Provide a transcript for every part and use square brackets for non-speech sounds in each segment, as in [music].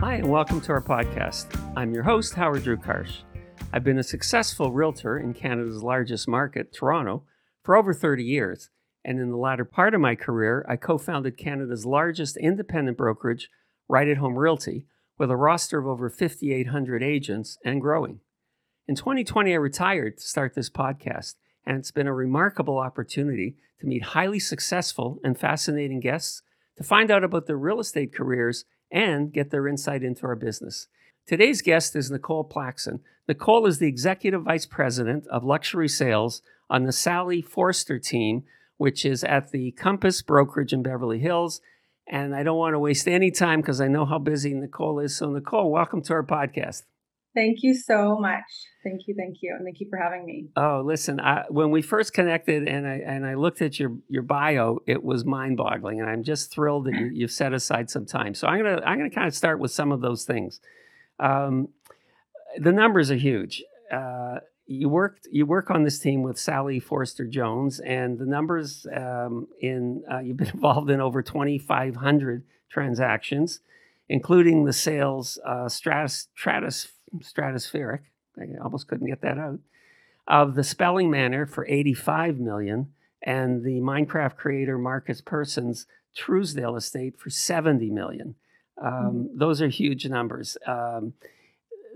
Hi, and welcome to our podcast. I'm your host, Howard Drew Karsh. I've been a successful realtor in Canada's largest market, Toronto, for over 30 years. And in the latter part of my career, I co founded Canada's largest independent brokerage, Right at Home Realty, with a roster of over 5,800 agents and growing. In 2020, I retired to start this podcast, and it's been a remarkable opportunity to meet highly successful and fascinating guests to find out about their real estate careers and get their insight into our business. Today's guest is Nicole Plaxon. Nicole is the Executive Vice President of Luxury Sales on the Sally Forster team, which is at the Compass Brokerage in Beverly Hills. And I don't want to waste any time because I know how busy Nicole is. So, Nicole, welcome to our podcast. Thank you so much. Thank you, thank you, and thank you for having me. Oh, listen, I, when we first connected and I and I looked at your your bio, it was mind boggling, and I'm just thrilled that you, [clears throat] you've set aside some time. So I'm gonna I'm gonna kind of start with some of those things. Um, the numbers are huge. Uh, you worked you work on this team with Sally Forster Jones, and the numbers um, in uh, you've been [laughs] involved in over 2,500 transactions, including the sales uh, stratus, stratus stratospheric. I almost couldn't get that out. Of the Spelling Manor for 85 million and the Minecraft creator Markus Persson's Trousdale estate for 70 million. Um, mm-hmm. Those are huge numbers. Um,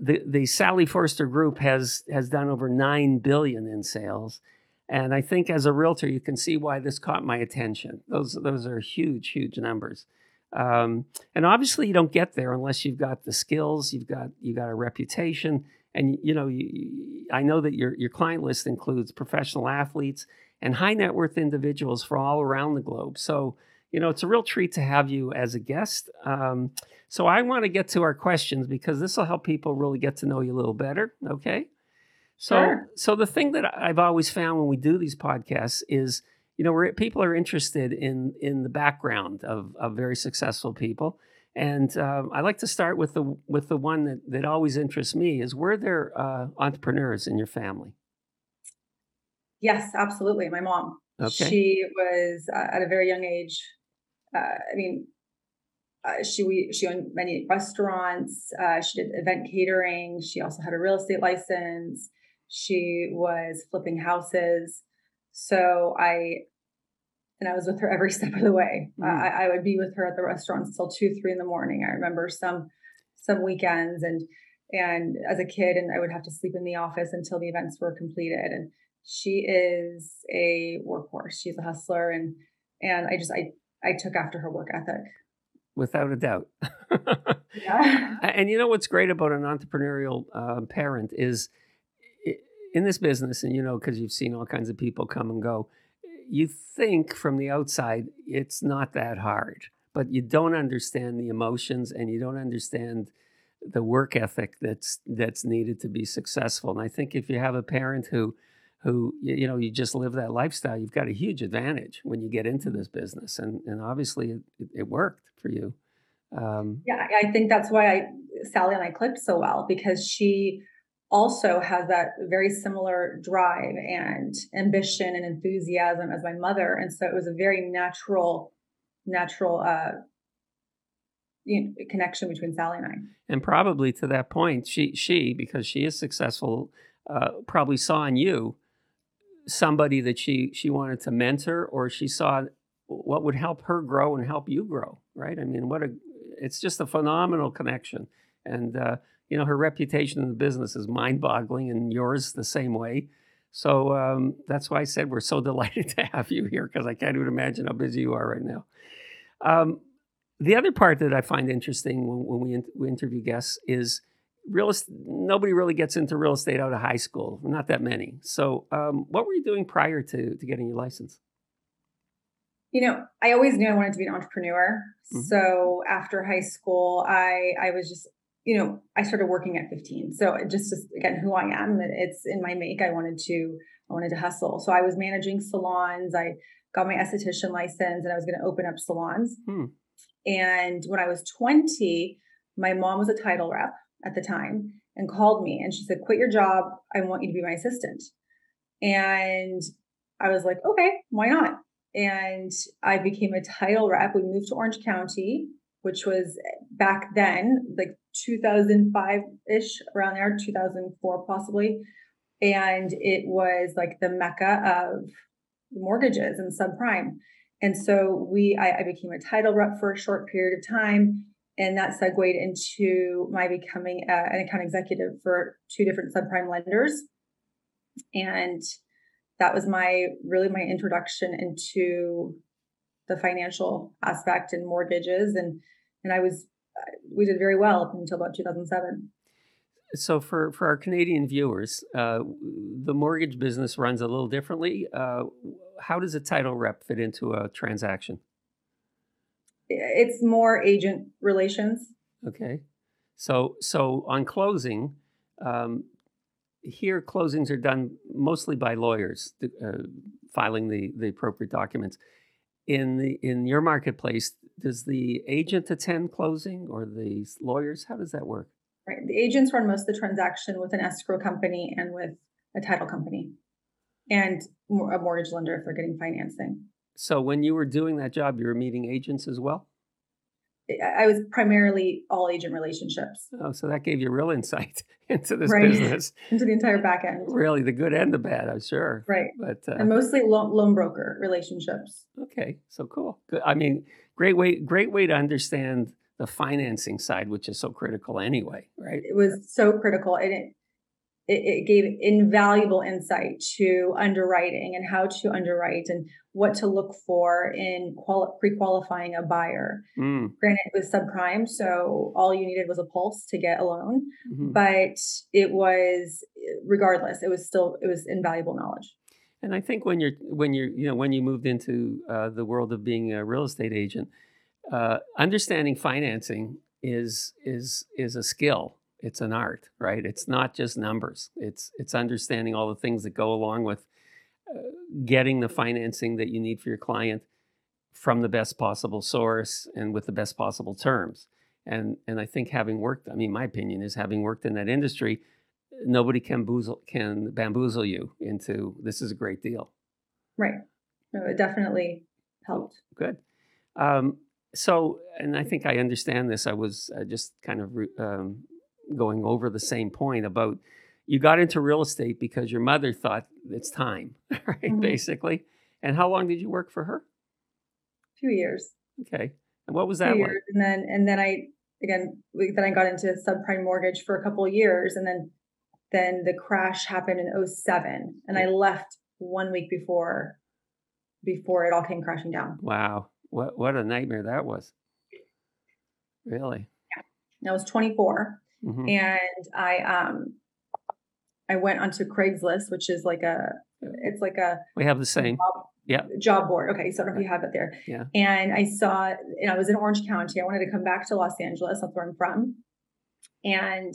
the the Sally Forster Group has has done over nine billion in sales, and I think as a realtor you can see why this caught my attention. Those those are huge huge numbers. Um, and obviously, you don't get there unless you've got the skills, you've got you got a reputation, and you know. You, I know that your your client list includes professional athletes and high net worth individuals from all around the globe. So you know, it's a real treat to have you as a guest. Um, so I want to get to our questions because this will help people really get to know you a little better. Okay. So, sure. so the thing that I've always found when we do these podcasts is you know, where people are interested in in the background of, of very successful people. And um, I like to start with the with the one that, that always interests me is were there uh, entrepreneurs in your family? Yes, absolutely. My mom. Okay. She was uh, at a very young age. Uh, I mean, uh, she we, she owned many restaurants. Uh, she did event catering. She also had a real estate license. She was flipping houses. So I, and I was with her every [laughs] step of the way. Mm. I, I would be with her at the restaurants till two, three in the morning. I remember some, some weekends and, and as a kid, and I would have to sleep in the office until the events were completed. And she is a workhorse. She's a hustler, and and I just I I took after her work ethic. Without a doubt. [laughs] yeah. And you know what's great about an entrepreneurial uh, parent is in this business, and you know, because you've seen all kinds of people come and go, you think from the outside it's not that hard, but you don't understand the emotions and you don't understand the work ethic that's that's needed to be successful. And I think if you have a parent who who you know you just live that lifestyle, you've got a huge advantage when you get into this business. And and obviously it, it worked for you. Um, yeah, I think that's why I Sally and I clicked so well because she also has that very similar drive and ambition and enthusiasm as my mother and so it was a very natural natural uh connection between Sally and I. And probably to that point, she she because she is successful, uh, probably saw in you somebody that she she wanted to mentor, or she saw what would help her grow and help you grow. Right? I mean, what a it's just a phenomenal connection, and uh, you know, her reputation in the business is mind boggling and yours the same way. So um, that's why I said we're so [laughs] delighted to have you here because I can't even imagine how busy you are right now. Um, the other part that I find interesting when, when we, in, we interview guests is real estate. Nobody really gets into real estate out of high school, not that many. So, um, what were you doing prior to, to getting your license? You know, I always knew I wanted to be an entrepreneur. Mm-hmm. So after high school, I I was just you know, I started working at 15. So just, just again, who I am, it's in my make. I wanted to, I wanted to hustle. So I was managing salons. I got my esthetician license and I was going to open up salons. Hmm. And when I was 20, my mom was a title rep at the time and called me and she said, quit your job. I want you to be my assistant. And I was like, okay, why not? And I became a title rep. We moved to Orange County which was back then like 2005 ish, around there, 2004 possibly. And it was like the mecca of mortgages and subprime. And so we, I, I became a title rep for a short period of time and that segued into my becoming a, an account executive for two different subprime lenders and that was my really my introduction into the financial aspect and mortgages and and i was we did very well up until about 2007 so for for our canadian viewers uh, the mortgage business runs a little differently uh, how does a title rep fit into a transaction it's more agent relations. Okay. So so on closing, um, here closings are done mostly by lawyers uh, filing the the appropriate documents. In the in your marketplace, does the agent attend closing or the lawyers? How does that work? Right. The agents run most of the transaction with an escrow company and with a title company and a mortgage lender if they're getting financing. So when you were doing that job, you were meeting agents as well? I was primarily all agent relationships. Oh, so that gave you real insight [laughs] into this right. business, [laughs] into the entire back end. Really, the good and the bad, I'm sure. Right, but uh, and mostly loan, loan broker relationships. Okay, so cool. Good. I mean, great way, great way to understand the financing side, which is so critical anyway, right? It was so critical, and it it, it gave invaluable insight to underwriting and how to underwrite and what to look for in quali- pre-qualifying a buyer. Mm. Granted, it was subprime, so all you needed was a pulse to get a loan, mm-hmm. but it was regardless, it was still it was invaluable knowledge. And I think when you're when you're you know when you moved into uh, the world of being a real estate agent, uh, understanding financing is is is a skill it's an art, right? It's not just numbers. It's it's understanding all the things that go along with uh, getting the financing that you need for your client from the best possible source and with the best possible terms. And and I think having worked, I mean, my opinion is having worked in that industry, nobody can boozle, can bamboozle you into this is a great deal. Right. No, it definitely helped. Good. Um, so, and I think I understand this. I was uh, just kind of um, going over the same point about you got into real estate because your mother thought it's time, [laughs] right? Mm-hmm. Basically. And how long did you work for her? Few years. Okay. And what was that like? And then and then I again then I got into subprime mortgage for a couple of years and then then the crash happened in 07 and I left one week before before it all came crashing down. Wow. What what a nightmare that was. Really? Yeah. I was 24 Mm-hmm. And I um I went onto Craigslist, which is like a it's like a we have the same job, yeah job board. Okay, so I don't know if you have it there. Yeah. And I saw and I was in Orange County. I wanted to come back to Los Angeles. That's where I'm from. And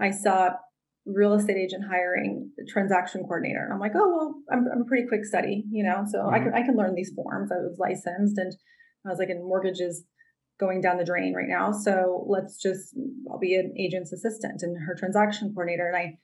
I saw real estate agent hiring transaction coordinator. And I'm like, oh well, I'm, I'm a pretty quick study, you know, so mm-hmm. I can I can learn these forms. I was licensed and I was like in mortgages going down the drain right now. So let's just, I'll be an agent's assistant and her transaction coordinator. And I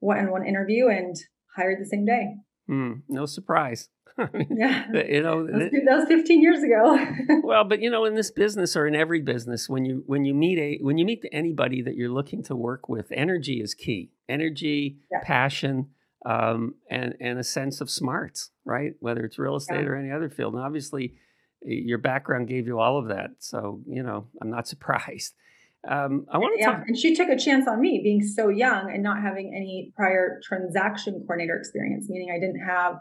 went in one interview and hired the same day. Mm, no surprise. [laughs] yeah. You know, that was, that was 15 years ago. [laughs] well, but you know, in this business or in every business, when you, when you meet a, when you meet anybody that you're looking to work with, energy is key. Energy, yeah. passion, um, and, and a sense of smarts, right? Whether it's real estate yeah. or any other field. And obviously, your background gave you all of that. So, you know, I'm not [laughs] surprised. Um, I want to yeah, talk. And she took a chance on me being so young and not having any prior transaction coordinator experience, meaning I didn't have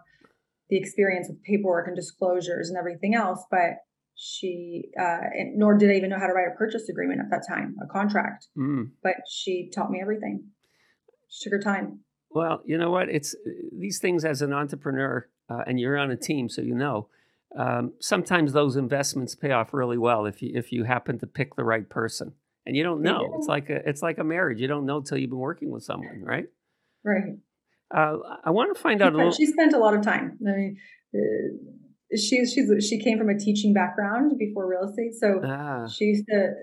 the experience with paperwork and disclosures and everything else. But she, uh, nor did I even know how to write a purchase agreement at that time, a contract. Mm. But she taught me everything. She took her time. Well, you know what? It's these things as an entrepreneur, uh, and you're on a team, so you know um, sometimes those investments pay off really well if you if you happen to pick the right person. And you don't know. It's like a it's like a marriage. You don't know till you've been working with someone, right? Right. Uh, I want to find out a little. She spent a lot of time. I mean, uh, she's she's she came from a teaching background before real estate, so ah. she used to.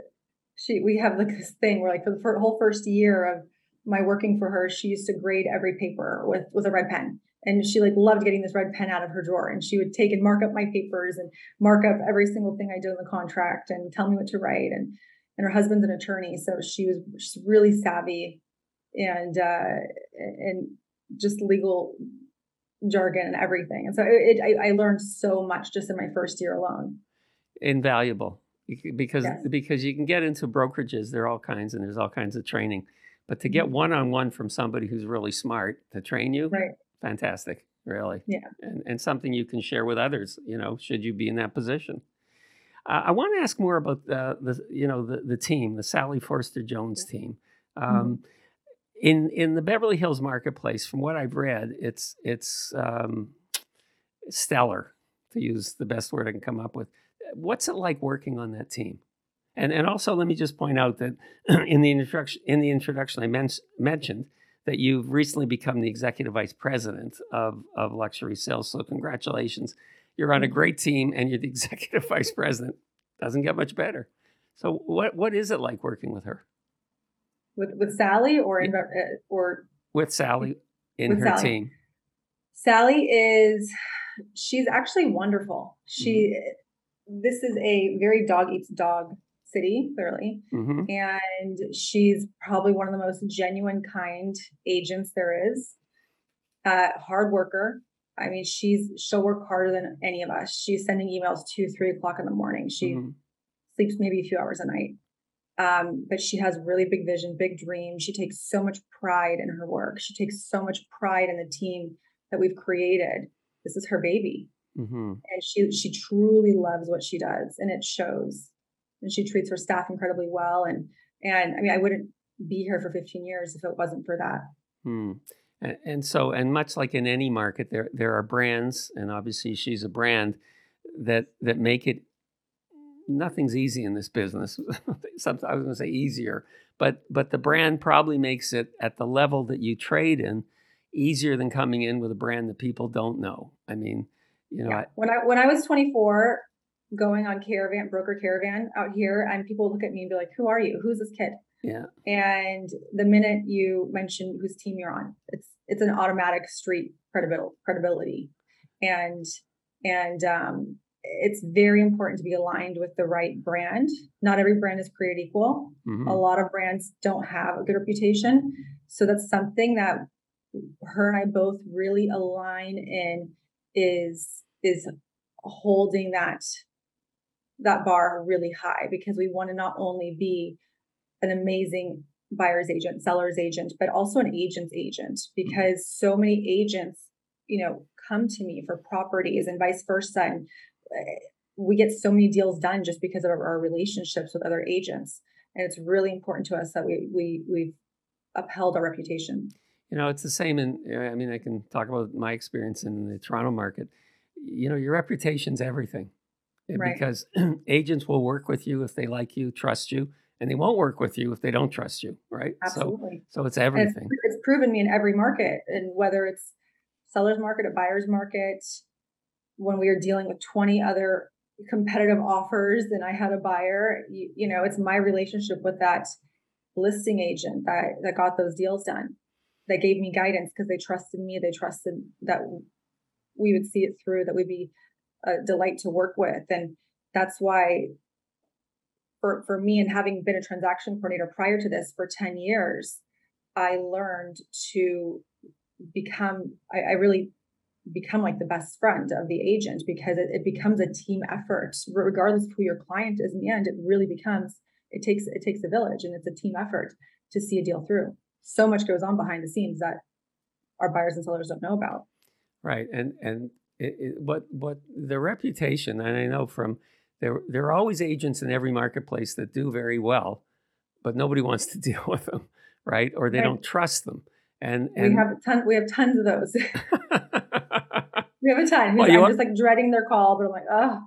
She we have like this thing where like for the whole first year of my working for her, she used to grade every paper with with a red pen and she like loved getting this red pen out of her drawer. And she would take and mark up my papers and mark up every single thing i did in the contract and tell me what to write. And and her husband's an attorney so she was she's really savvy and uh and just legal jargon and everything. And so it, it I, I, learned so much just in my first year alone. Invaluable. Because yes. because you can get into brokerages there are all kinds and there's all kinds of training. But to get one on one from somebody who's really smart to train you right fantastic really yeah. and, and something you can share with others you know should you be in that position. Uh, i want to ask more about the, the you know the, the team the sally forster jones team. Mm-hmm. um, mm-hmm. in in the beverly hills marketplace from what i've read it's it's um, stellar to use the best word i can come up with. What's it like working on that team? And and also let me just point out that [clears throat] in the introduction in the introduction i men- mentioned that you've recently become the executive vice president of, of luxury sales. So, congratulations. You're on a great team and you're the [laughs] executive vice president. Doesn't get much better. So, what, what is it like working with her? With, with Sally or, in, uh, or with Sally in with her Sally. team? Sally is, she's actually wonderful. She, mm-hmm. this is a very dog eats dog city, clearly. Mm-hmm. And she's probably one of the most genuine, kind agents there is. Uh, hard worker. I mean, she's she'll work harder than any of us. She's sending emails two, three o'clock in the morning. She mm-hmm. sleeps maybe a few hours a night. Um, but she has really big vision, big dreams. She takes so much pride in her work. She takes so much pride in the team that we've created. This is her baby. Mm-hmm. And she she truly loves what she does, and it shows and she treats her staff incredibly well. And and I mean, I wouldn't be here for 15 years if it wasn't for that. Hmm. And, and so, and much like in any market, there there are brands, and obviously she's a brand that that make it. Nothing's easy in this business. [laughs] Sometimes I was going to say easier, but but the brand probably makes it at the level that you trade in easier than coming in with a brand that people don't know. I mean, you know, yeah. I, when I when I was 24, going on caravan broker caravan out here and people look at me and be like who are you? Who's this kid? Yeah. And the minute you mention whose team you're on it's it's an automatic street credibility credibility. And and um it's very important to be aligned with the right brand. Not every brand is created equal. Mm-hmm. a lot of brands don't have a good reputation. So that's something that her and i both really align in is is holding that that bar really high because we want to not only be an amazing buyer's agent, seller's agent, but also an agent's agent because so many agents, you know, come to me for properties and vice versa. And eh, we get so many deals done just because of our relationships with other agents. And it's really important to us that we we we've upheld our reputation. You know, it's the same in I mean, I can talk about my experience in the Toronto market. You know, your reputation's everything Eh, right. because [clears throat] agents will work with you if they like you, trust you, and they won't work with you if they don't trust you, right? Absolutely. So, so it's everything. It's, it's, proven me in every market, and whether it's seller's market, a buyer's market, when we are dealing with 20 other competitive offers and I had a buyer, you, you know, it's my relationship with that listing agent that, that got those deals done, that gave me guidance because they trusted me, they trusted that we would see it through, that we'd be a delight to work with. And that's why for, for me and having been a transaction coordinator prior to this for 10 years, I learned to become, I, I really become like the best friend of the agent because it, it becomes a team effort, regardless of who your client is in the end, it really becomes, it takes, it takes a village and it's a team effort to see a deal through. So much goes on behind the scenes that our buyers and sellers don't know about. Right. And, and it, it, but but the reputation, and I know from there there are always agents in every marketplace that do very well, but nobody [laughs] wants to deal with them, right? Or they right. don't trust them. And, and we have a ton. We have tons of those. [laughs] [laughs] we have a ton. Well, I'm just like dreading their call, but I'm like, oh,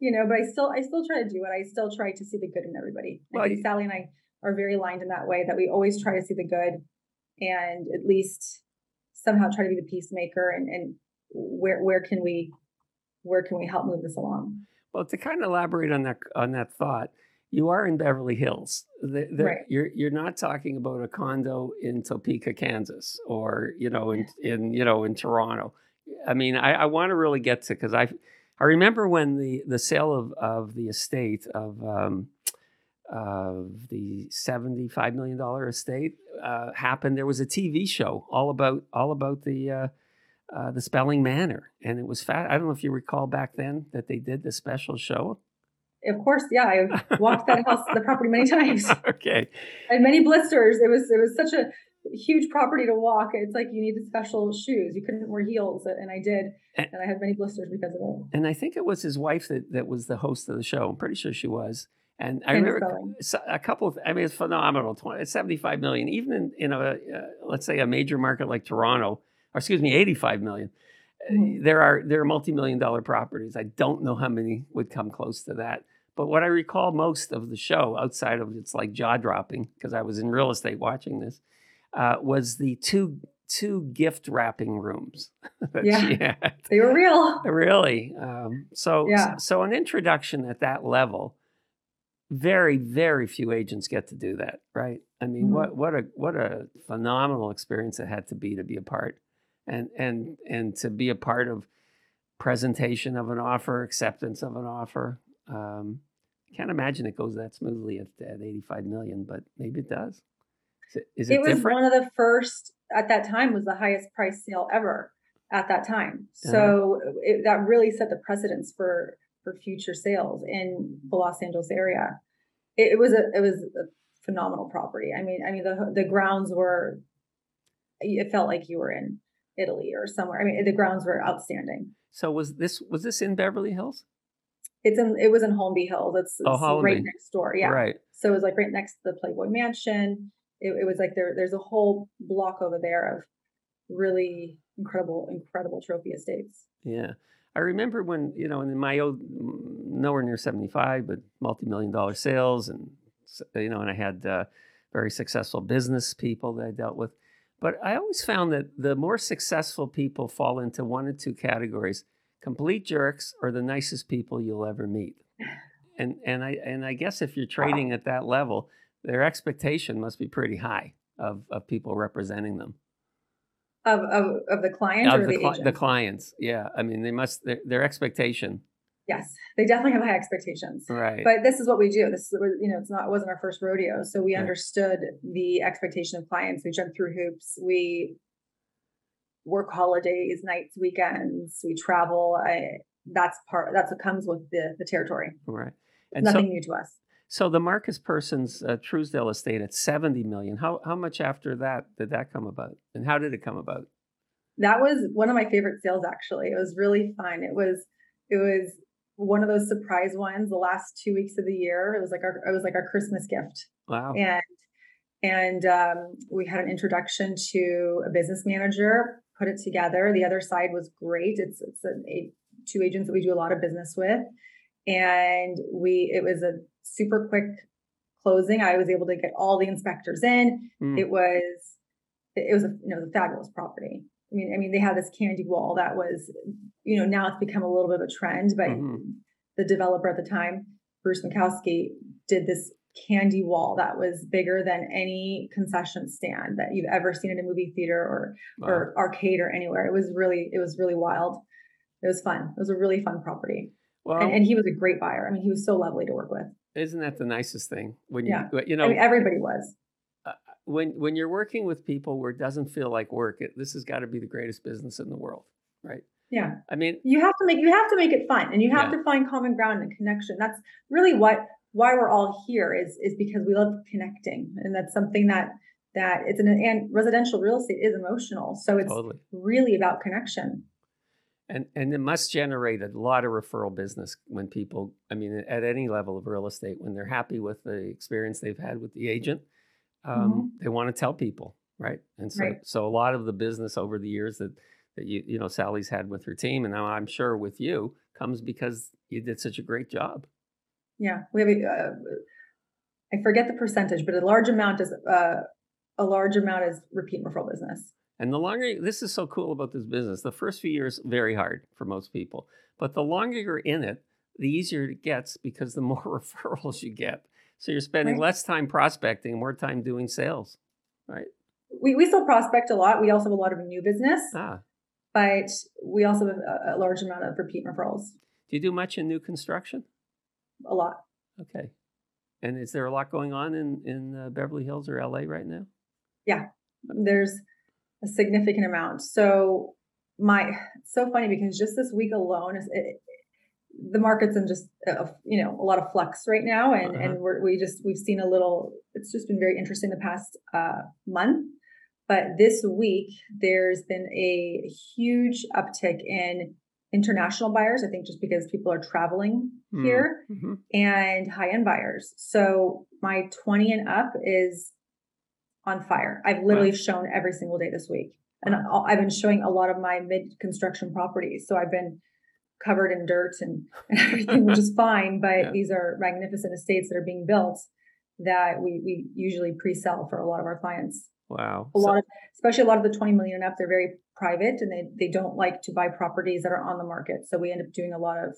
you know. But I still, I still try to do it. I still try to see the good in everybody. I well, think Sally and I are very aligned in that way. That we always try to see the good, and at least somehow try to be the peacemaker and, and where where can we where can we help move this along? Well, to kind of elaborate on that on that thought, you are in Beverly Hills. The, the, right. You're you're not talking about a condo in Topeka, Kansas, or you know in in you know in Toronto. I mean, I, I want to really get to because I I remember when the the sale of of the estate of um, of the seventy five million dollar estate uh, happened. There was a TV show all about all about the. Uh, uh, the Spelling Manor, and it was fat. I don't know if you recall back then that they did the special show of course, yeah, I walked that house, the property many times. [laughs] okay. And many blisters. It was it was such a huge property to walk. It's like you needed special shoes. You couldn't wear heels, and I did, and, and I had many blisters because of it. And I think it was his wife that that was the host of the show. I'm pretty sure she was. And I remember a couple of, I mean, it's phenomenal. 20, 75 million, even in, in a, uh, let's say a major market like Toronto, or excuse me, 85 million. Mm-hmm. There are, there are multi-million dollar properties. I don't know how many would come close to that. But what I recall most of the show, outside of it's like jaw dropping, because I was in real estate watching this, uh, was the two two gift wrapping rooms. [laughs] yeah, they were real. [laughs] Really. Um, so yeah. so an introduction at that level, very very few agents get to do that, right? I mean, mm-hmm. what what a what a phenomenal experience it had to be to be a part, and and and to be a part of presentation of an offer, acceptance of an offer. Um, can't imagine it goes that smoothly at, at 85 million, but maybe it does. Is it, is it, it was different? one of the first at that time was the highest price sale ever at that time. Uh-huh. So uh-huh. it, that really set the precedence for for future sales in the Los Angeles area. It, it was a it was a phenomenal property. I mean, I mean the the grounds were it felt like you were in Italy or somewhere. I mean, the grounds were outstanding. So was this was this in Beverly Hills? It's in it was in Holmby Hills. It's, it's oh, right next door. Yeah. Right. So it was like right next to the Playboy Mansion. It, it was like there there's a whole block over there of really incredible, incredible trophy estates. Yeah. I remember when, you know, in my old nowhere near 75, but multi-million dollar sales and you know, and I had uh, very successful business people that I dealt with. But I always found that the more successful people fall into one or two categories complete jerks or the nicest people you'll ever meet. And and I and I guess if you're trading at that level, their expectation must be pretty high of, of people representing them. Of, of, of the client of or the, the, cli- the clients, yeah. I mean, they must their, their expectation Yes, they definitely have high expectations. Right. But this is what we do. This is you know, it's not it wasn't our first rodeo, so we right. understood the expectation of clients. We jumped through hoops. We work holidays, nights, weekends. We travel. I, that's part. That's what comes with the the territory. Right. And nothing so, new to us. So the Markus Persson's uh, Trousdale estate at seventy million. How how much after that did that come about, and how did it come about? That was one of my favorite sales. Actually, it was really fun. It was it was one of those surprise ones. The last two weeks of the year, it was like our it was like our Christmas gift. Wow. And and um, we had an introduction to a business manager put it together. The other side was great. It's it's an, a, two agents that we do a lot of business with, and we it was a super quick closing. I was able to get all the inspectors in. Mm. It was it was a you know, it was a fabulous property. I mean, I mean, they had this candy wall that was, you know, now it's become a little bit of a trend, but mm-hmm. the developer at the time, Bruce Makowsky, did this candy wall that was bigger than any concession stand that you've ever seen in a movie theater or wow. or arcade or anywhere. It was really it was really wild. It was fun. It was a really fun property. Well, and, and he was a great buyer. I mean, he was so lovely to work with. Isn't that the nicest thing when you yeah. you know I mean, everybody was. When when you're working with people where it doesn't feel like work, it, this has got to be the greatest business in the world, right? Yeah. I mean, you have to make you have to make it fun, and you have yeah. to find common ground and connection. That's really what why we're all here is is because we love connecting, and that's something that that it's an and residential real estate is emotional, so it's totally. really about connection. And and it must generate a lot of referral business when people, I mean, at any level of real estate, when they're happy with the experience they've had with the agent, um, mm-hmm. they want to tell people, right? And so right. so a lot of the business over the years that that you you know Sally's had with her team, and now I'm sure with you, comes because you did such a great job. Yeah, we have. A, uh, I forget the percentage, but a large amount is uh, a large amount is repeat referral business. And the longer this is so cool about this business, the first few years very hard for most people, but the longer you're in it, the easier it gets because the [laughs] more referrals you get. So you're spending right. less time prospecting, more time doing sales, right? We, we still prospect a lot. We also have a lot of new business, ah. but we also have a, a large amount of repeat referrals. Do you do much in new construction? A lot. Okay. And is there a lot going on in in uh, Beverly Hills or LA right now? Yeah, there's a significant amount. So my so funny because just this week alone is it, the market's in just a, you know a lot of flux right now, and uh-huh. and we're, we just we've seen a little. It's just been very interesting the past uh, month. But this week, there's been a huge uptick in international buyers. I think just because people are traveling mm. here mm-hmm. and high end buyers. So my 20 and up is on fire. I've literally wow. shown every single day this week. And I've been showing a lot of my mid construction properties. So I've been covered in dirt and, and [laughs] everything, which is fine. But yeah. these are magnificent estates that are being built that we, we usually pre sell for a lot of our clients. Wow. A so, lot of, especially a lot of the 20 million and up, they're very private and they, they don't like to buy properties that are on the market. So we end up doing a lot of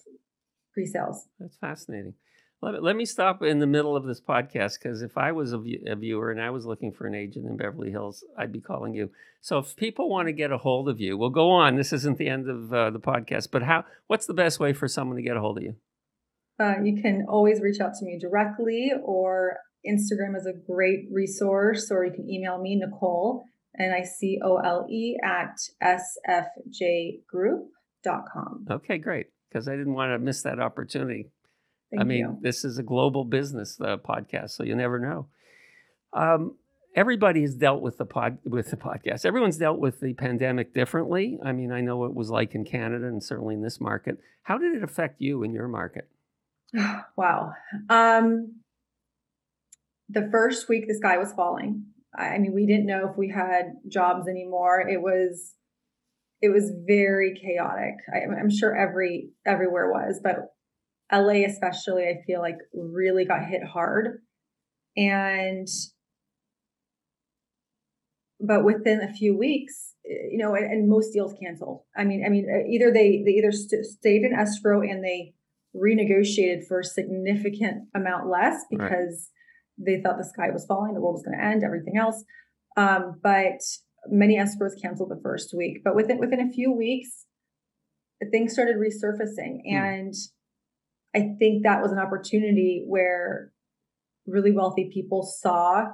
pre sales. That's fascinating. Let, let me stop in the middle of this podcast because if I was a, a, viewer and I was looking for an agent in Beverly Hills, I'd be calling you. So if people want to get a hold of you, we'll go on. This isn't the end of uh, the podcast, but how? What's the best way for someone to get a hold of you? Uh, you can always reach out to me directly, or Instagram is a great resource, or you can email me, Nicole, and N I C O L E, at sfjgroup.com. Okay, great. Because I didn't want to miss that opportunity. Thank I mean, you. this is a global business uh, podcast, so you never know. Um, everybody has dealt with the pod with the podcast. Everyone's dealt with the pandemic differently. I mean, I know what it was like in Canada and certainly in this market. How did it affect you in your market? [sighs] wow. Um, the first week the sky was falling. I mean, we didn't know if we had jobs anymore. It was it was very chaotic. I, I'm sure every everywhere was, but LA, especially, I feel like really got hit hard. And, but within a few weeks, you know, and, and most deals canceled. I mean, I mean, uh, either they, they either st- stayed in escrow and they renegotiated for a significant amount less because right. they thought the sky was falling, the world was going to end, everything else. Um, but many escrows canceled the first week. But within within a few weeks, things started resurfacing, hmm. and I think that was an opportunity where really wealthy people saw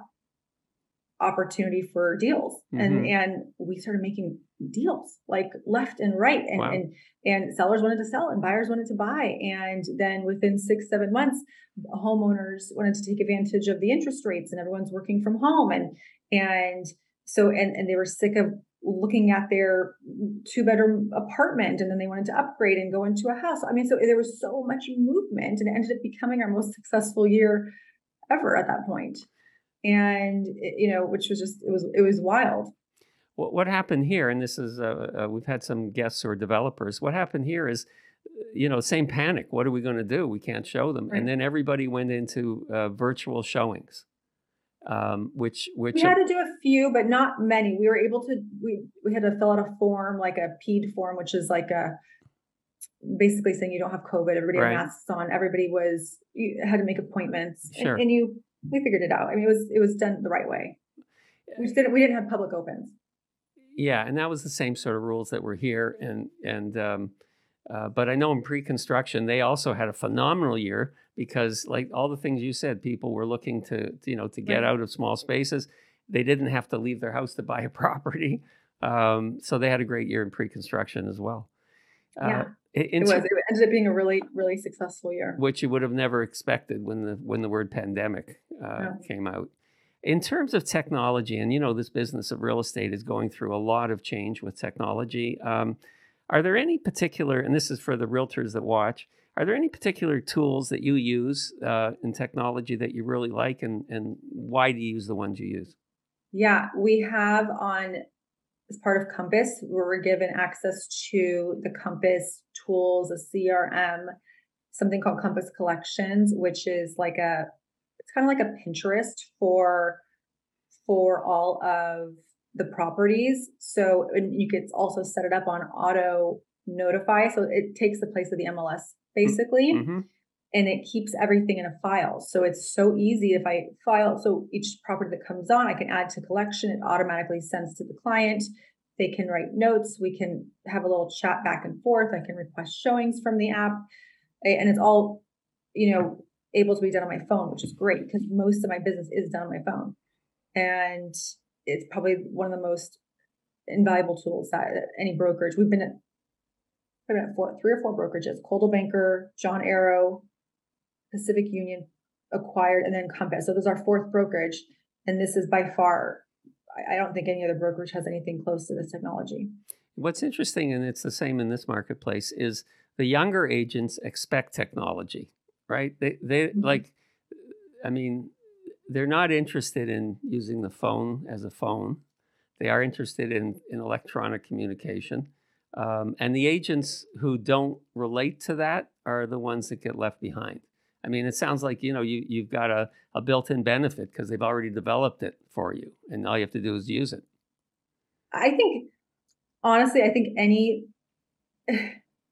opportunity for deals mm-hmm. and and we started making deals like left and right and, wow. and and sellers wanted to sell and buyers wanted to buy and then within six seven months homeowners wanted to take advantage of the interest rates and everyone's working from home and and so and and they were sick of looking at their two bedroom apartment and then they wanted to upgrade and go into a house. I mean, so there was so much movement and it ended up becoming our most successful year ever at that point. And it, you know, which was just it was it was wild. What what happened here, and this is uh, uh, we've had some guests or developers. What happened here is, you know, same panic. What are we going to do? We can't show them, right. and then everybody went into uh, virtual showings um, which which we had to do a few, but not many. We were able to we we had to fill out a form like a PED form, which is like a basically saying you don't have COVID. Everybody right. had masks on. Everybody was you had to make appointments, sure. and, and, you we figured it out. I mean, it was it was done the right way. We just didn't we didn't have public opens. Yeah, and that was the same sort of rules that were here, and and um, uh, but I know in pre-construction they also had a phenomenal year because, like all the things you said, people were looking to, you know to get right. out of small spaces. They didn't have to leave their house to buy a [laughs] property, um, so they had a great year in pre-construction as well. Uh, yeah, uh, it, it was. It ended up being a really, really successful year, which you would have never expected when the when the word pandemic uh, yeah. came out. In terms of technology, and you know, this business of real estate is going through a lot of change with technology. Um, are there any particular, and this is for the realtors that watch, are there any particular tools that you use uh, in technology that you really like, and, and why do you use the ones you use? Yeah, we have on as part of Compass, we're given access to the Compass tools, a CRM, something called Compass Collections, which is like a it's kind of like a Pinterest for for all of the properties. So and you could also set it up on auto notify. So it takes the place of the MLS basically. Mm-hmm. and it keeps everything in a file. So it's so easy if I file. So each property that comes on, I can add to collection. It automatically sends to the client. They can write notes. We can have a little chat back and forth. I can request showings from the app, and it's all, you know, able to be done on my phone, which is great because most of my business is done on my phone, and it's probably one of the most invaluable tools that any brokerage. We've been at, been at four, three or four brokerages: Coldwell Banker, John Aaroe, Pacific Union acquired, and then Compass. So this is our fourth brokerage, and this is by far. I don't think any other brokerage has anything close to this technology. What's interesting, and it's the same in this marketplace, is the younger agents expect technology, right? They they mm-hmm. like, I mean, they're not interested in using the phone as a phone. They are interested in, in electronic communication. Um, and the agents who don't relate to that are the ones that get left behind. I mean, it sounds like you know you you've got a, a built-in benefit because they've already developed it for you, and all you have to do is use it. I think, honestly, I think any [sighs]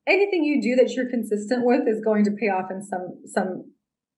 anything you do that you're consistent with is going to pay off in some some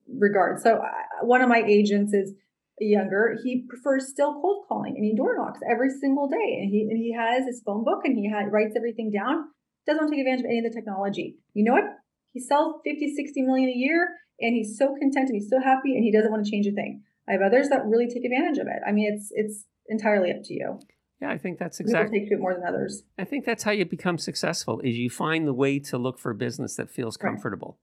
regard. So, uh, one of my agents is younger. He prefers still cold calling, and he door knocks every single day, and he and he has his phone book, and he had, writes everything down. Doesn't take advantage of any of the technology. You know what? He sells 50, 60 million a year and he's so content and he's so happy and he doesn't want to change a thing. I have others that really take advantage of it. I mean, it's it's entirely up to you. Yeah, I think that's exactly take to it more than others. I think that's how you become successful. Is you find the way to look for business that feels comfortable,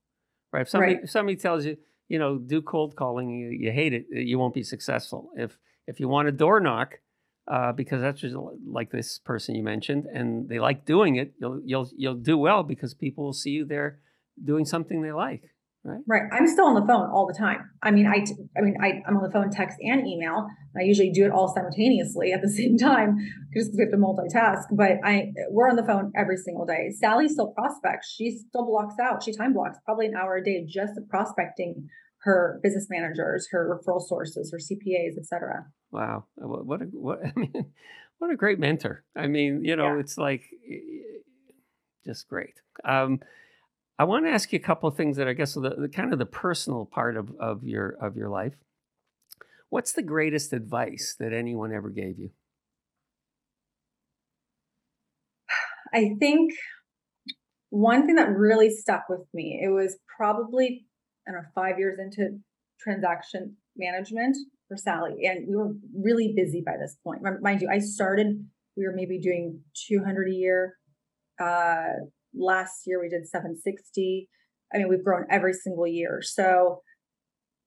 right? right? If somebody right. if somebody tells you, you know, do cold calling, you, you hate it, you won't be successful. If if you want a door knock, uh, because that's just like this person you mentioned, and they like doing it, you'll you'll you'll do well because people will see you there doing something they like. Right. Right. I'm still on the phone all the time. I mean, I, I mean, I, I'm on the phone, text, and email. I usually do it all simultaneously at the [laughs] same time, just because we have to multitask. But I, we're on the phone every single day. Sally still prospects. She still blocks out. She time blocks probably an hour a day just prospecting her business managers, her referral sources, her CPAs, etc. Wow. What a what [laughs] I mean, what a great mentor. I mean, you know, yeah. it's like just great. Um, I want to ask you a couple of things that I guess are the, the kind of the personal part of, of your of your life. What's the greatest advice that anyone ever gave you? I think one thing that really stuck with me, it was probably, I don't know, five years into transaction management for Sally. And we were really busy by this point. Mind you, I started, we were maybe doing 200 a year. Uh, last year we did 760 i mean we've grown every single year. So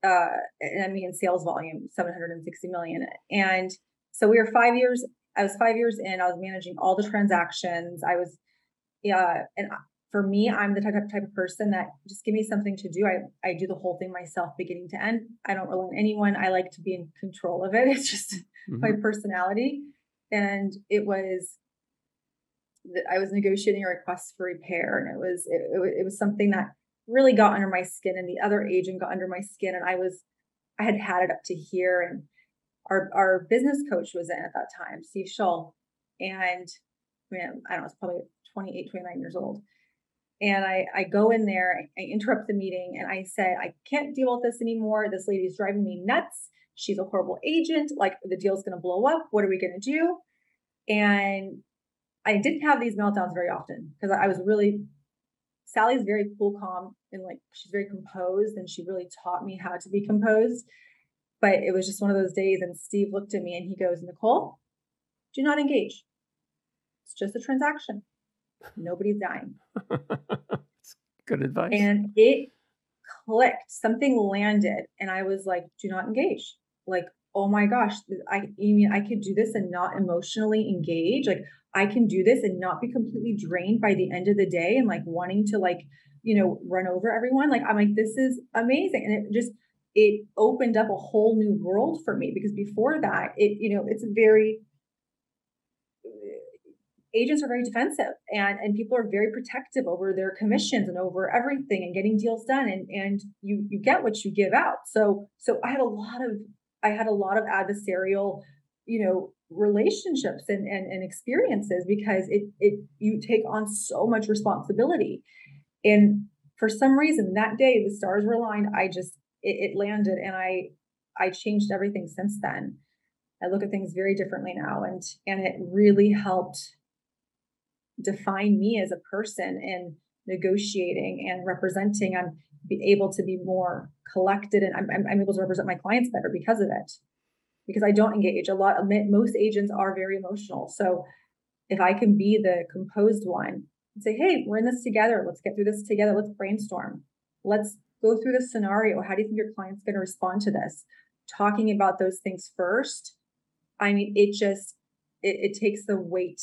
uh and i mean sales volume 760 million. And so we were five years i was five years in i was managing all the transactions. I was yeah and for me i'm the type, of, type of person that just give me something to do. I i do the whole thing myself beginning to end. I don't rely on anyone. I like to be in control of it. [laughs] It's just mm-hmm. my personality. And it was I was negotiating a request for repair, and it was it, it, was something that really got under my skin, and the other agent got under my skin, and I was I had had it up to here, and our our business coach was in at that time, Steve Shull, and I mean I don't know, it's probably 28, 29 years old. And I, I go in there, I interrupt the meeting, and I say, I can't deal with this anymore. This lady's driving me nuts. She's a horrible agent. Like the deal's going to blow up. What are we going to do? And I didn't have these meltdowns very often because I was really Sally's very cool, calm, and like she's very composed, and she really taught me how to be composed. But it was just one of those days, and Steve looked at me and he goes, Nicole, do not engage. It's just a transaction. Nobody's dying. [laughs] Good advice. And it clicked. Something landed, and I was like, do not engage. Like, oh my gosh, I, I mean, I could do this and not emotionally engage. Like, I can do this and not be completely drained by the end of the day and like wanting to like, you know, run over everyone. Like I'm like, this is amazing. And it just it opened up a whole new world for me because before that, it, you know, it's very uh, agents are very defensive and and people are very protective over their commissions and over everything and getting deals done and and you you get what you give out so so i had a lot of i had a lot of adversarial you know relationships and, and, and experiences because it it you take on so much responsibility and for some reason that day the stars were aligned. I just it, it landed and I I changed everything since then. I look at things very differently now and and it really helped define me as a person in negotiating and representing. I'm able to be more collected and I'm, I'm able to represent my clients better because of it. Because I don't engage a lot. Most agents are very emotional. So if I can be the composed one and say, hey, we're in this together. Let's get through this together. Let's brainstorm. Let's go through the scenario. How do you think your client's going to respond to this? Talking about those things first. I mean, it just it, it takes the weight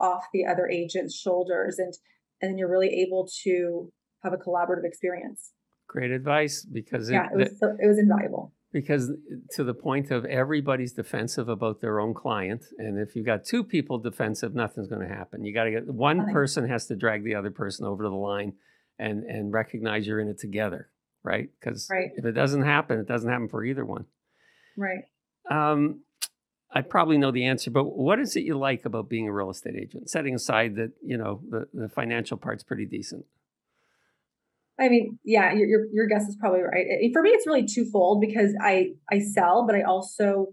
off the other agent's shoulders and and then you're really able to have a collaborative experience. Great advice because yeah, it, it was so, it was invaluable. Because to the point of everybody's defensive about their own client, and if you got two people defensive, nothing's going to happen. You got to get one person has to drag the other person over to the line, and and recognize you're in it together, right? Because right. if it doesn't happen, it doesn't happen for either one. Right. Um, I probably know the answer, but what is it you like about being a real estate agent? Setting aside that you know the, the financial part's pretty decent. I mean, yeah, your, your, your guess is probably right. For me, it's really twofold because I I sell, but I also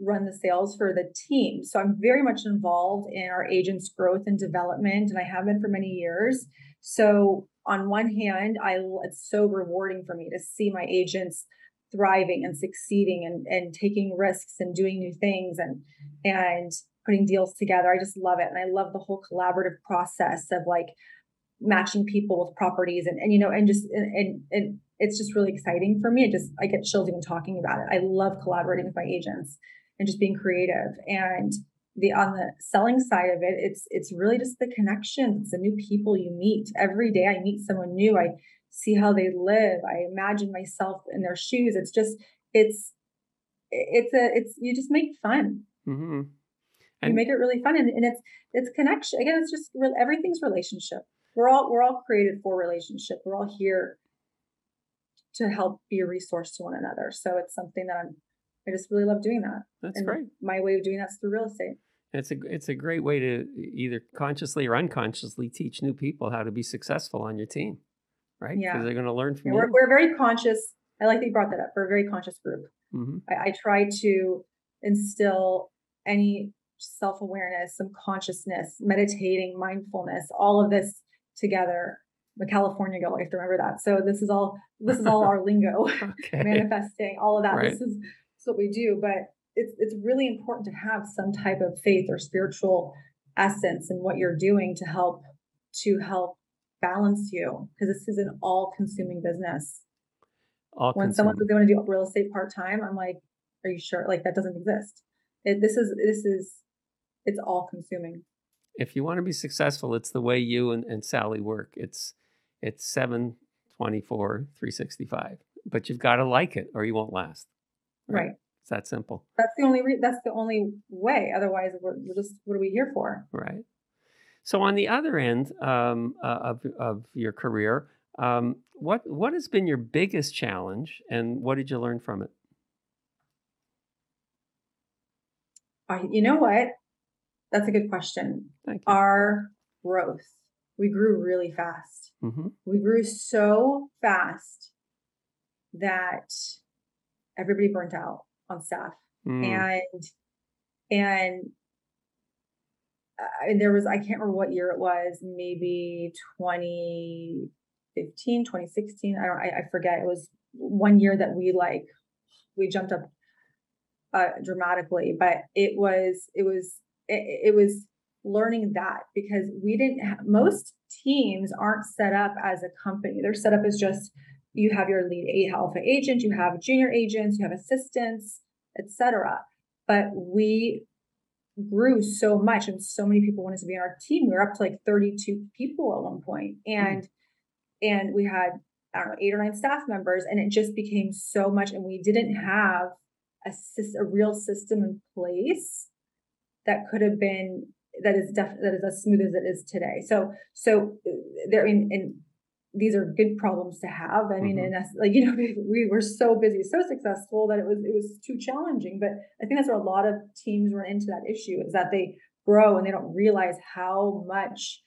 run the sales for the team. So I'm very much involved in our agents' growth and development, and I have been for many years. So on one hand, I it's so rewarding for me to see my agents thriving and succeeding and, and taking risks and doing new things and and putting deals together. I just love it. And I love the whole collaborative process of like matching people with properties and, and you know, and just and, and, it's just really exciting for me. It just I get chills even talking about it. I love collaborating with my agents and just being creative. And the on the selling side of it, it's it's really just the connections, the new people you meet. Every day I meet someone new. I see how they live. I imagine myself in their shoes. It's just, it's, it's a, it's, you just make fun. Mm-hmm. And you make it really fun. And, and it's, it's connection. Again, it's just everything's relationship. We're all, we're all created for relationship. We're all here to help be a resource to one another. So it's something that I'm, I just really love doing that. That's and great. My way of doing that's through real estate. It's a it's a great way to either consciously or unconsciously teach new people how to be successful on your team right? Yeah. Because they're going to learn from yeah, you. We're, we're very conscious. I like that you brought that up. We're a very conscious group. Mm-hmm. I, I try to instill any self awareness, some consciousness, meditating, mindfulness, all of this together. The California girl, I have to remember that. So this is all this is all [laughs] our lingo, [laughs] okay. manifesting, all of that. Right. This is this is what we do. But it's it's really important to have some type of faith or spiritual essence in what you're doing to help to help balance you because this is an all consuming business. All when someone says they want to do real estate part time, I'm like, are you sure? Like that doesn't exist. It, this is this is it's all consuming. If you want to be successful, it's the way you and, and Sally work. It's it's 7 24 365 but you've got to like it or you won't last right, right. it's that simple that's the only re- that's the only way otherwise we're, we're just what are we here for right so, on the other end um, uh, of, of your career, um, what what has been your biggest challenge, and what did you learn from it? Uh, you know what? That's a good question. Our growth, we grew really fast. Mm-hmm. We grew so fast that everybody burnt out on staff, mm. and and and there was I can't remember what year it was, maybe 2015, 2016. I don't I, I forget. It was one year that we like we jumped up uh, dramatically, but it was it was it, it was learning that because we didn't have, most teams aren't set up as a company. They're set up as just you have your lead alpha agent, you have junior agents, you have assistants, etc. But we grew so much and so many people wanted to be on our team. We were up to like 32 people at one. Hmm. And mm. and we had, I don't know, eight or nine staff members, and it just became so much. And we didn't have a, a real system in place that could have been that is def- that is as smooth as it is today. So so uh, there in, in these are good problems to have. I mean, mm-hmm. and like [laughs] you know, we, we were so busy, so successful that it was it was too challenging. But I think that's where a lot of teams run into that issue is that they grow and they don't realize how much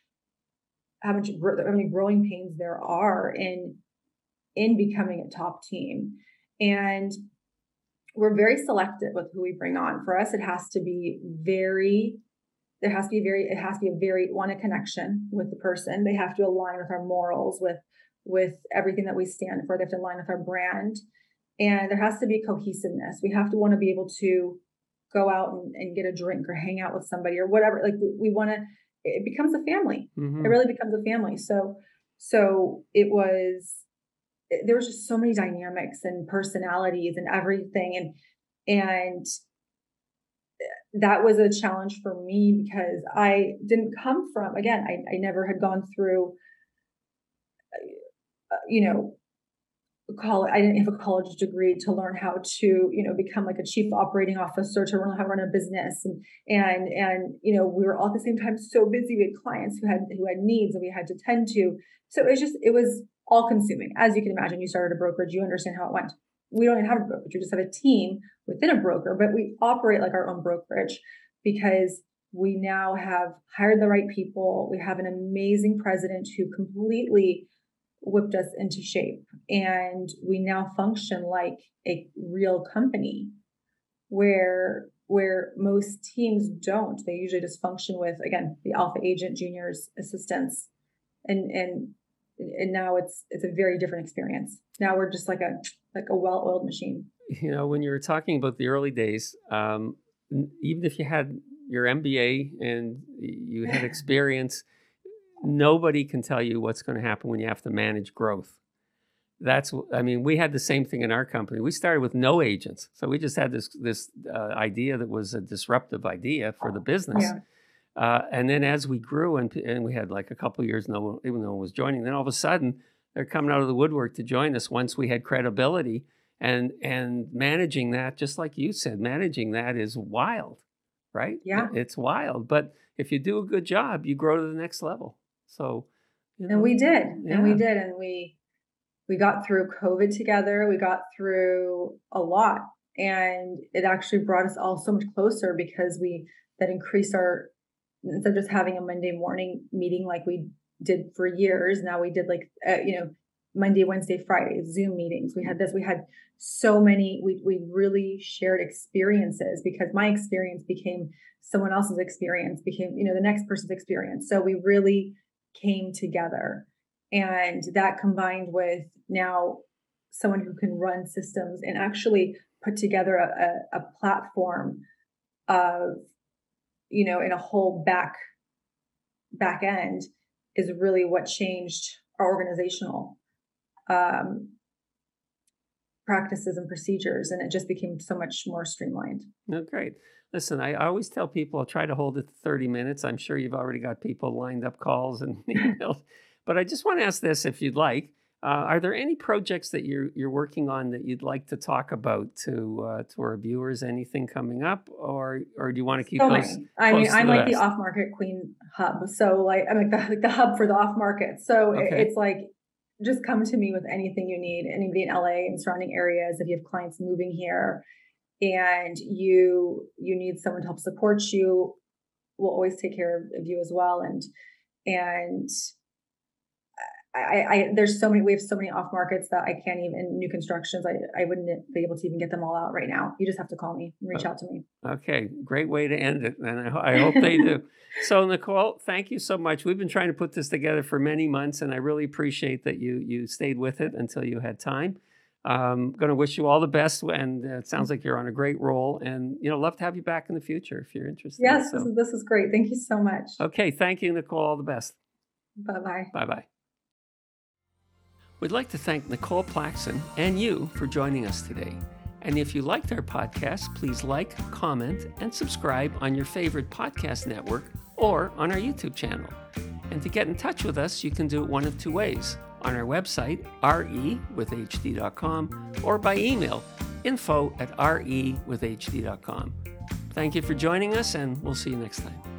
how much how many growing pains there are in in becoming a top team and we're very selective with who we bring on. For us it has to be very there has to be very it has to be a very one a connection with the person. They have to align with our morals with with everything that we stand for. They have to align with our brand. And there has to be cohesiveness. We have to want to be able to go out and, and get a drink or hang out with somebody or whatever. Like we, we want to it becomes a family. Mm-hmm. it really becomes a family. So so it was there was just so many dynamics and personalities and everything and and that was a challenge for me because I didn't come from again I, I never had gone through uh, you know college I didn't have a college degree to learn how to you know become like a chief operating officer to learn how to run a business and and and you know we were all at the same time so busy we had clients who had who had needs that we had to tend to. So it was just it was all consuming as you can imagine you started a brokerage you understand how it went we don't even have a brokerage we just have a team within a broker but we operate like our own brokerage because we now have hired the right people we have an amazing president who completely whipped us into shape. And we now function like a real company where where most teams don't. They usually just function with again the alpha agent, juniors, assistants, and and and now it's it's a very different experience. Now we're just like a like a well-oiled machine. You know, when you were talking about the early days, um, even if you had your MBA and you had [laughs] experience, nobody can tell you what's going to happen when you have to manage growth. That's, I mean, we had the same thing in our company. We started with no agents, so we just had this this uh, idea that was a disruptive idea for the business. Yeah. Uh, and then as we grew and, and we had like a couple years, no one, even no one was joining. Then all of a sudden, they're coming out of the woodwork to join us once we had credibility and and managing that, just like you said, managing that is wild, right? Yeah, it's wild. But if you do a good job, you grow to the next level. So, you know, and we did, yeah. and we did, and we we got through COVID together. We got through a lot, and it actually brought us all so much closer because we that increased our instead of just having a Monday morning meeting like we did for years. Now we did like uh, you know Monday, Wednesday, Friday Zoom meetings. We had this. We had so many. We we really shared experiences because my experience became someone else's experience became you know the next person's experience. So we really came together. And that combined with now someone who can run systems and actually put together a, a, a platform of, you know, in a whole back back end is really what changed our organizational um, practices and procedures and it just became so much more streamlined oh great Listen, I always tell people I'll try to hold it to 30 minutes. I'm sure you've already got people lined up calls and [laughs] emails. but I just want to ask this if you'd like. Uh, are there any projects that you're you're working on that you'd like to talk about to uh, to our viewers? Anything coming up, or or do you want to keep so those? I mean, I'm like the off market queen hub. So like I'm like [laughs] the, like the hub for the off market. So okay. it's like just come to me with anything you need. Anybody in LA and surrounding areas, if you have clients moving here, and you you need someone to help support you we'll always take care of you as well and and I, I there's so many we have so many off markets that I can't even new constructions I, I wouldn't be able to even get them all out right now. You just have to call me and reach oh. out to me. Okay, great way to end it, and I, I hope they do. [laughs] So Nicole, thank you so much. We've been trying to put this together for many months, and I really appreciate that you you stayed with it until you had time. Um, I'm going to wish you all the best, and uh, it sounds like you're on a great roll. And you know, love to have you back in the future if you're interested. Yes, so. this, is, this is great. Thank you so much. Okay, thank you, Nicole. All the best. Bye bye. Bye bye. We'd like to thank Nicole Plaxon and you for joining us today. And if you liked our podcast, please like, comment, and subscribe on your favorite podcast network or on our YouTube channel. And to get in touch with us, you can do it one of two ways on our website, rewithhd.com, or by email, info at rewithhd.com. Thank you for joining us, and we'll see you next time.